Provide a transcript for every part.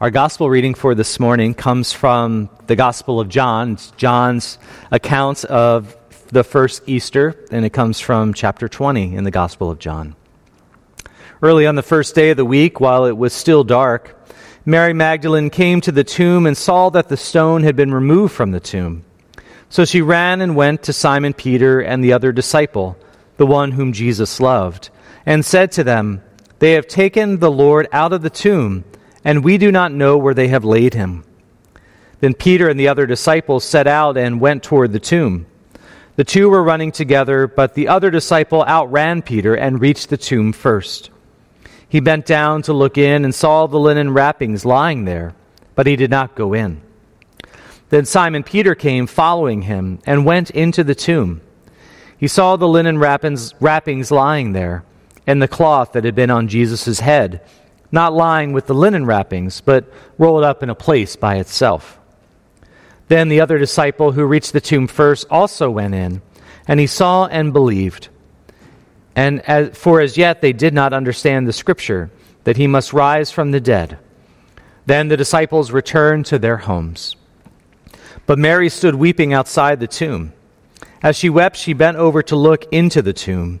Our gospel reading for this morning comes from the Gospel of John, John's accounts of the first Easter, and it comes from chapter 20 in the Gospel of John. Early on the first day of the week, while it was still dark, Mary Magdalene came to the tomb and saw that the stone had been removed from the tomb. So she ran and went to Simon Peter and the other disciple, the one whom Jesus loved, and said to them, They have taken the Lord out of the tomb and we do not know where they have laid him. Then Peter and the other disciples set out and went toward the tomb. The two were running together, but the other disciple outran Peter and reached the tomb first. He bent down to look in and saw the linen wrappings lying there, but he did not go in. Then Simon Peter came following him and went into the tomb. He saw the linen wrappings, lying there, and the cloth that had been on Jesus' head not lying with the linen wrappings, but rolled up in a place by itself. Then the other disciple who reached the tomb first also went in, and he saw and believed. And as, for as yet they did not understand the scripture, that he must rise from the dead. Then the disciples returned to their homes. But Mary stood weeping outside the tomb. As she wept, she bent over to look into the tomb,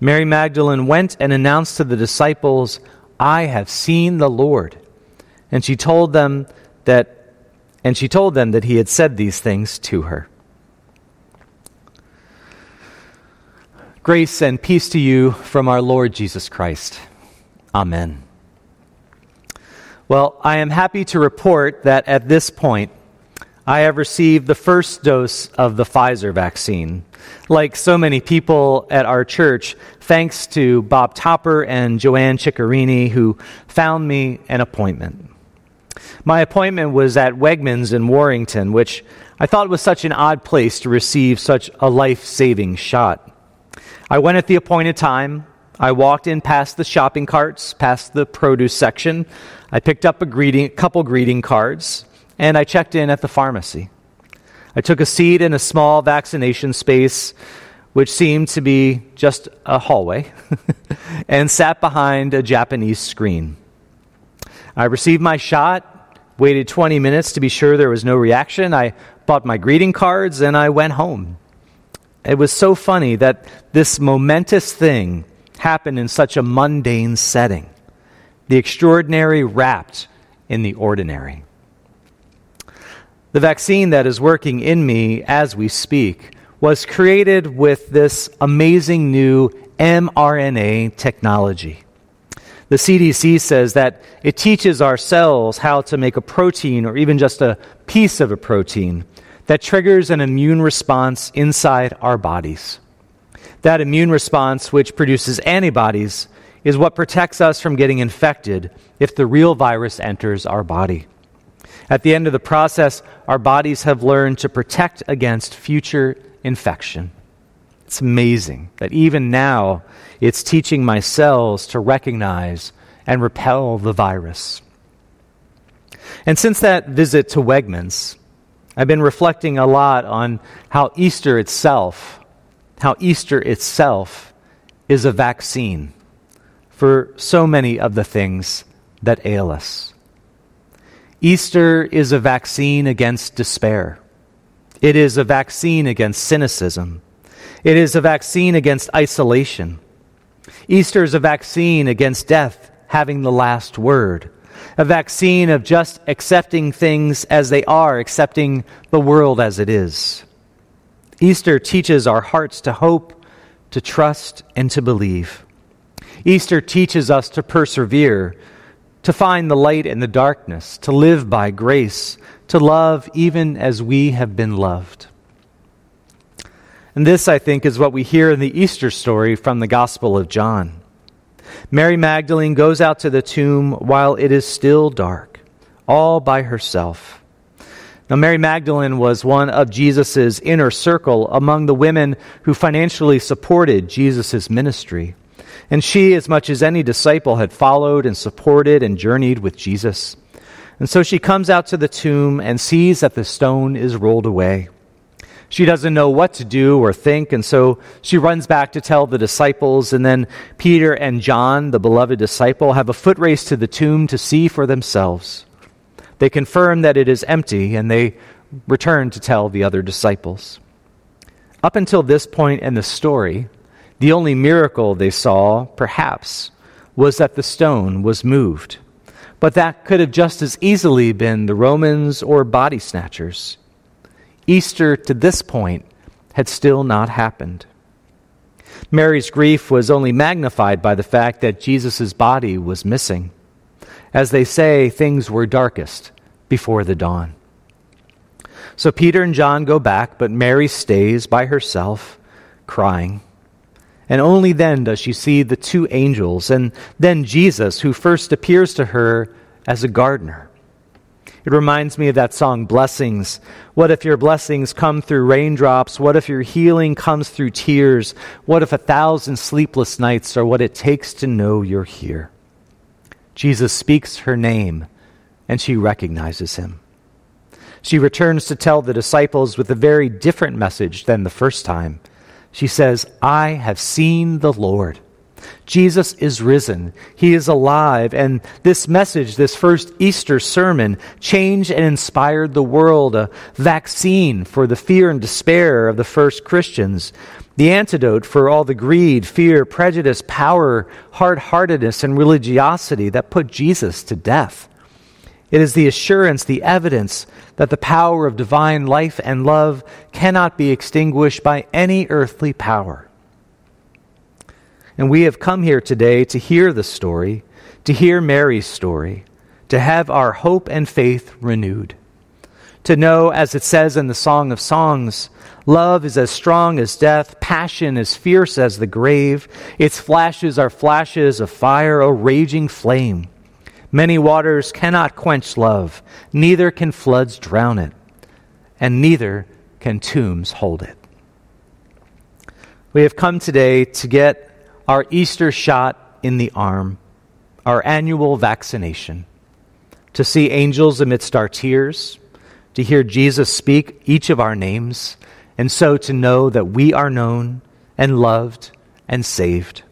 Mary Magdalene went and announced to the disciples, I have seen the Lord. And she told them that and she told them that he had said these things to her. Grace and peace to you from our Lord Jesus Christ. Amen. Well, I am happy to report that at this point, I have received the first dose of the Pfizer vaccine. Like so many people at our church, thanks to Bob Topper and Joanne Ciccarini, who found me an appointment. My appointment was at Wegmans in Warrington, which I thought was such an odd place to receive such a life saving shot. I went at the appointed time. I walked in past the shopping carts, past the produce section. I picked up a greeting, couple greeting cards and I checked in at the pharmacy. I took a seat in a small vaccination space, which seemed to be just a hallway, and sat behind a Japanese screen. I received my shot, waited 20 minutes to be sure there was no reaction. I bought my greeting cards, and I went home. It was so funny that this momentous thing happened in such a mundane setting. The extraordinary wrapped in the ordinary. The vaccine that is working in me as we speak was created with this amazing new mRNA technology. The CDC says that it teaches our cells how to make a protein or even just a piece of a protein that triggers an immune response inside our bodies. That immune response, which produces antibodies, is what protects us from getting infected if the real virus enters our body. At the end of the process, our bodies have learned to protect against future infection. It's amazing that even now it's teaching my cells to recognize and repel the virus. And since that visit to Wegmans, I've been reflecting a lot on how Easter itself, how Easter itself is a vaccine for so many of the things that ail us. Easter is a vaccine against despair. It is a vaccine against cynicism. It is a vaccine against isolation. Easter is a vaccine against death having the last word, a vaccine of just accepting things as they are, accepting the world as it is. Easter teaches our hearts to hope, to trust, and to believe. Easter teaches us to persevere, to find the light in the darkness, to live by grace, to love even as we have been loved. And this, I think, is what we hear in the Easter story from the Gospel of John. Mary Magdalene goes out to the tomb while it is still dark, all by herself. Now, Mary Magdalene was one of Jesus' inner circle among the women who financially supported Jesus' ministry. And she, as much as any disciple, had followed and supported and journeyed with Jesus. And so she comes out to the tomb and sees that the stone is rolled away. She doesn't know what to do or think, and so she runs back to tell the disciples. And then Peter and John, the beloved disciple, have a foot race to the tomb to see for themselves. They confirm that it is empty, and they return to tell the other disciples. Up until this point in the story, the only miracle they saw, perhaps, was that the stone was moved. But that could have just as easily been the Romans or body snatchers. Easter to this point had still not happened. Mary's grief was only magnified by the fact that Jesus' body was missing. As they say, things were darkest before the dawn. So Peter and John go back, but Mary stays by herself, crying. And only then does she see the two angels, and then Jesus, who first appears to her as a gardener. It reminds me of that song, Blessings. What if your blessings come through raindrops? What if your healing comes through tears? What if a thousand sleepless nights are what it takes to know you're here? Jesus speaks her name, and she recognizes him. She returns to tell the disciples with a very different message than the first time. She says, I have seen the Lord. Jesus is risen. He is alive. And this message, this first Easter sermon, changed and inspired the world, a vaccine for the fear and despair of the first Christians, the antidote for all the greed, fear, prejudice, power, hard heartedness, and religiosity that put Jesus to death. It is the assurance, the evidence that the power of divine life and love cannot be extinguished by any earthly power. And we have come here today to hear the story, to hear Mary's story, to have our hope and faith renewed. To know, as it says in the Song of Songs, love is as strong as death, passion as fierce as the grave. Its flashes are flashes of fire, a raging flame. Many waters cannot quench love, neither can floods drown it, and neither can tombs hold it. We have come today to get our Easter shot in the arm, our annual vaccination, to see angels amidst our tears, to hear Jesus speak each of our names, and so to know that we are known and loved and saved.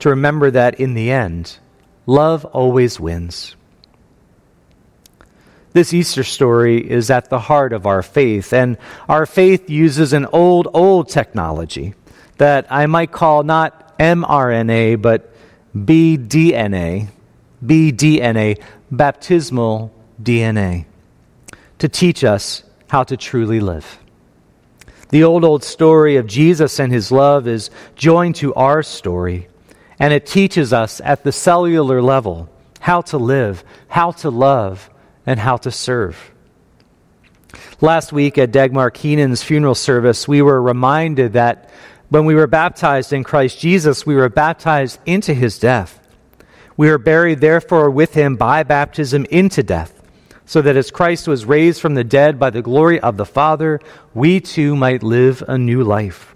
To remember that in the end, love always wins. This Easter story is at the heart of our faith, and our faith uses an old, old technology that I might call not mRNA, but BDNA, BDNA, baptismal DNA, to teach us how to truly live. The old, old story of Jesus and his love is joined to our story, and it teaches us at the cellular level how to live, how to love, and how to serve. Last week at Dagmar Keenan's funeral service, we were reminded that when we were baptized in Christ Jesus, we were baptized into his death. We are buried, therefore, with him by baptism into death, so that as Christ was raised from the dead by the glory of the Father, we too might live a new life.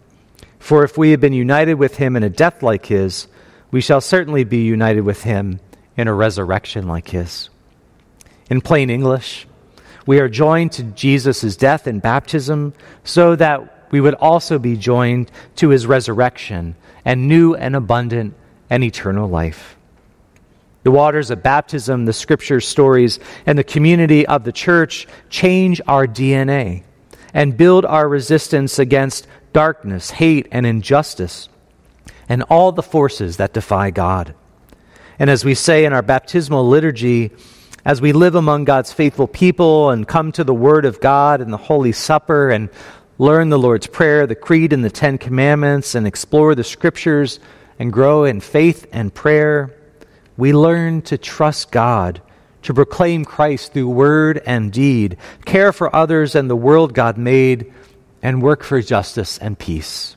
For if we have been united with him in a death like his, we shall certainly be united with him in a resurrection like his. In plain English, we are joined to Jesus' death and baptism so that we would also be joined to his resurrection and new and abundant and eternal life. The waters of baptism, the scripture stories, and the community of the church change our DNA and build our resistance against darkness, hate, and injustice, and all the forces that defy God. And as we say in our baptismal liturgy, as we live among God's faithful people and come to the Word of God and the Holy Supper and learn the Lord's Prayer, the Creed, and the Ten Commandments, and explore the Scriptures and grow in faith and prayer, we learn to trust God, to proclaim Christ through word and deed, care for others and the world God made, and work for justice and peace.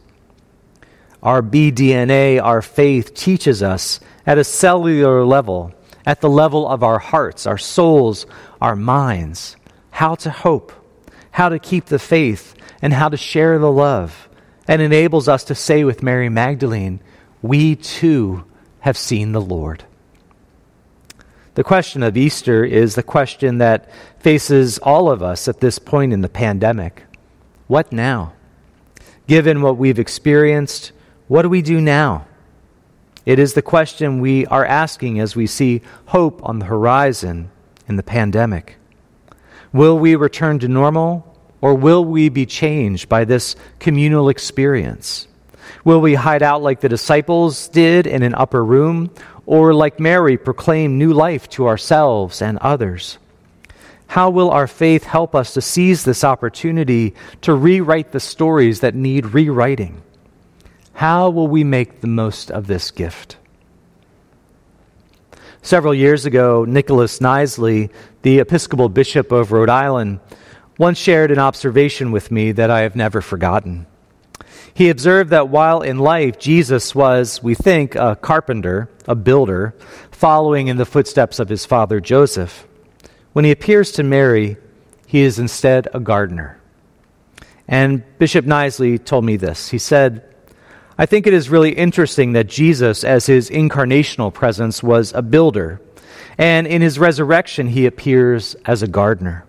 Our BDNA, our faith, teaches us at a cellular level, at the level of our hearts, our souls, our minds, how to hope, how to keep the faith, and how to share the love, and enables us to say with Mary Magdalene, We too have seen the Lord. The question of Easter is the question that faces all of us at this point in the pandemic. What now? Given what we've experienced, what do we do now? It is the question we are asking as we see hope on the horizon in the pandemic. Will we return to normal or will we be changed by this communal experience? Will we hide out like the disciples did in an upper room, or like Mary proclaim new life to ourselves and others? How will our faith help us to seize this opportunity to rewrite the stories that need rewriting? How will we make the most of this gift? Several years ago, Nicholas Knisely, the Episcopal Bishop of Rhode Island, once shared an observation with me that I have never forgotten. He observed that while in life Jesus was, we think, a carpenter, a builder, following in the footsteps of his father Joseph, when he appears to Mary, he is instead a gardener. And Bishop Knisely told me this. He said, I think it is really interesting that Jesus, as his incarnational presence, was a builder, and in his resurrection, he appears as a gardener.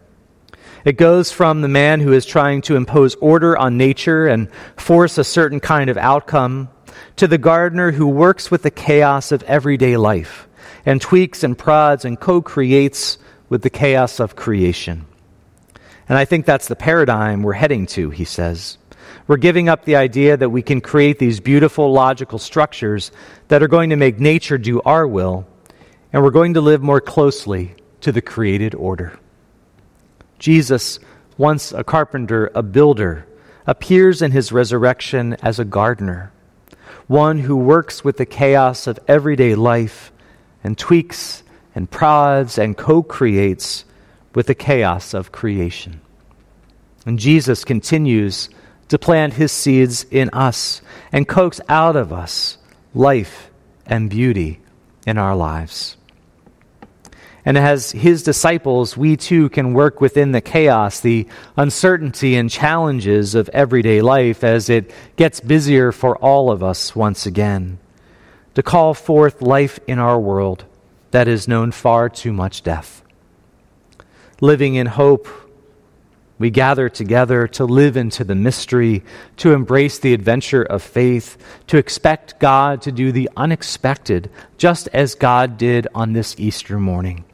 It goes from the man who is trying to impose order on nature and force a certain kind of outcome to the gardener who works with the chaos of everyday life and tweaks and prods and co creates with the chaos of creation. And I think that's the paradigm we're heading to, he says. We're giving up the idea that we can create these beautiful logical structures that are going to make nature do our will, and we're going to live more closely to the created order. Jesus, once a carpenter, a builder, appears in his resurrection as a gardener, one who works with the chaos of everyday life and tweaks and prods and co creates with the chaos of creation. And Jesus continues to plant his seeds in us and coax out of us life and beauty in our lives. And as his disciples, we too can work within the chaos, the uncertainty, and challenges of everyday life as it gets busier for all of us once again, to call forth life in our world that has known far too much death. Living in hope, we gather together to live into the mystery, to embrace the adventure of faith, to expect God to do the unexpected, just as God did on this Easter morning.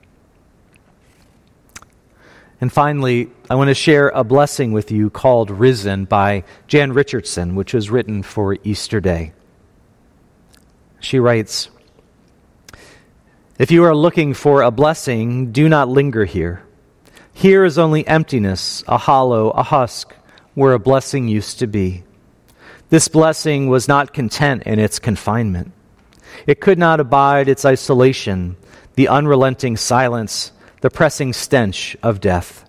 And finally, I want to share a blessing with you called Risen by Jan Richardson, which was written for Easter Day. She writes If you are looking for a blessing, do not linger here. Here is only emptiness, a hollow, a husk, where a blessing used to be. This blessing was not content in its confinement. It could not abide its isolation, the unrelenting silence the pressing stench of death.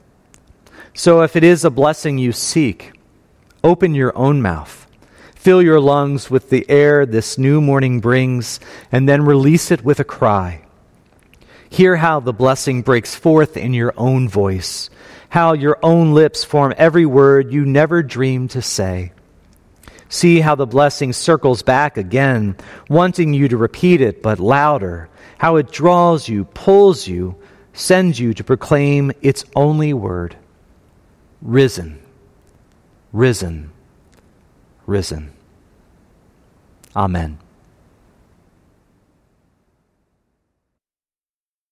So if it is a blessing you seek, open your own mouth. Fill your lungs with the air this new morning brings, and then release it with a cry. Hear how the blessing breaks forth in your own voice, how your own lips form every word you never dreamed to say. See how the blessing circles back again, wanting you to repeat it, but louder, how it draws you, pulls you, sends you to proclaim its only word risen, risen, risen. Amen.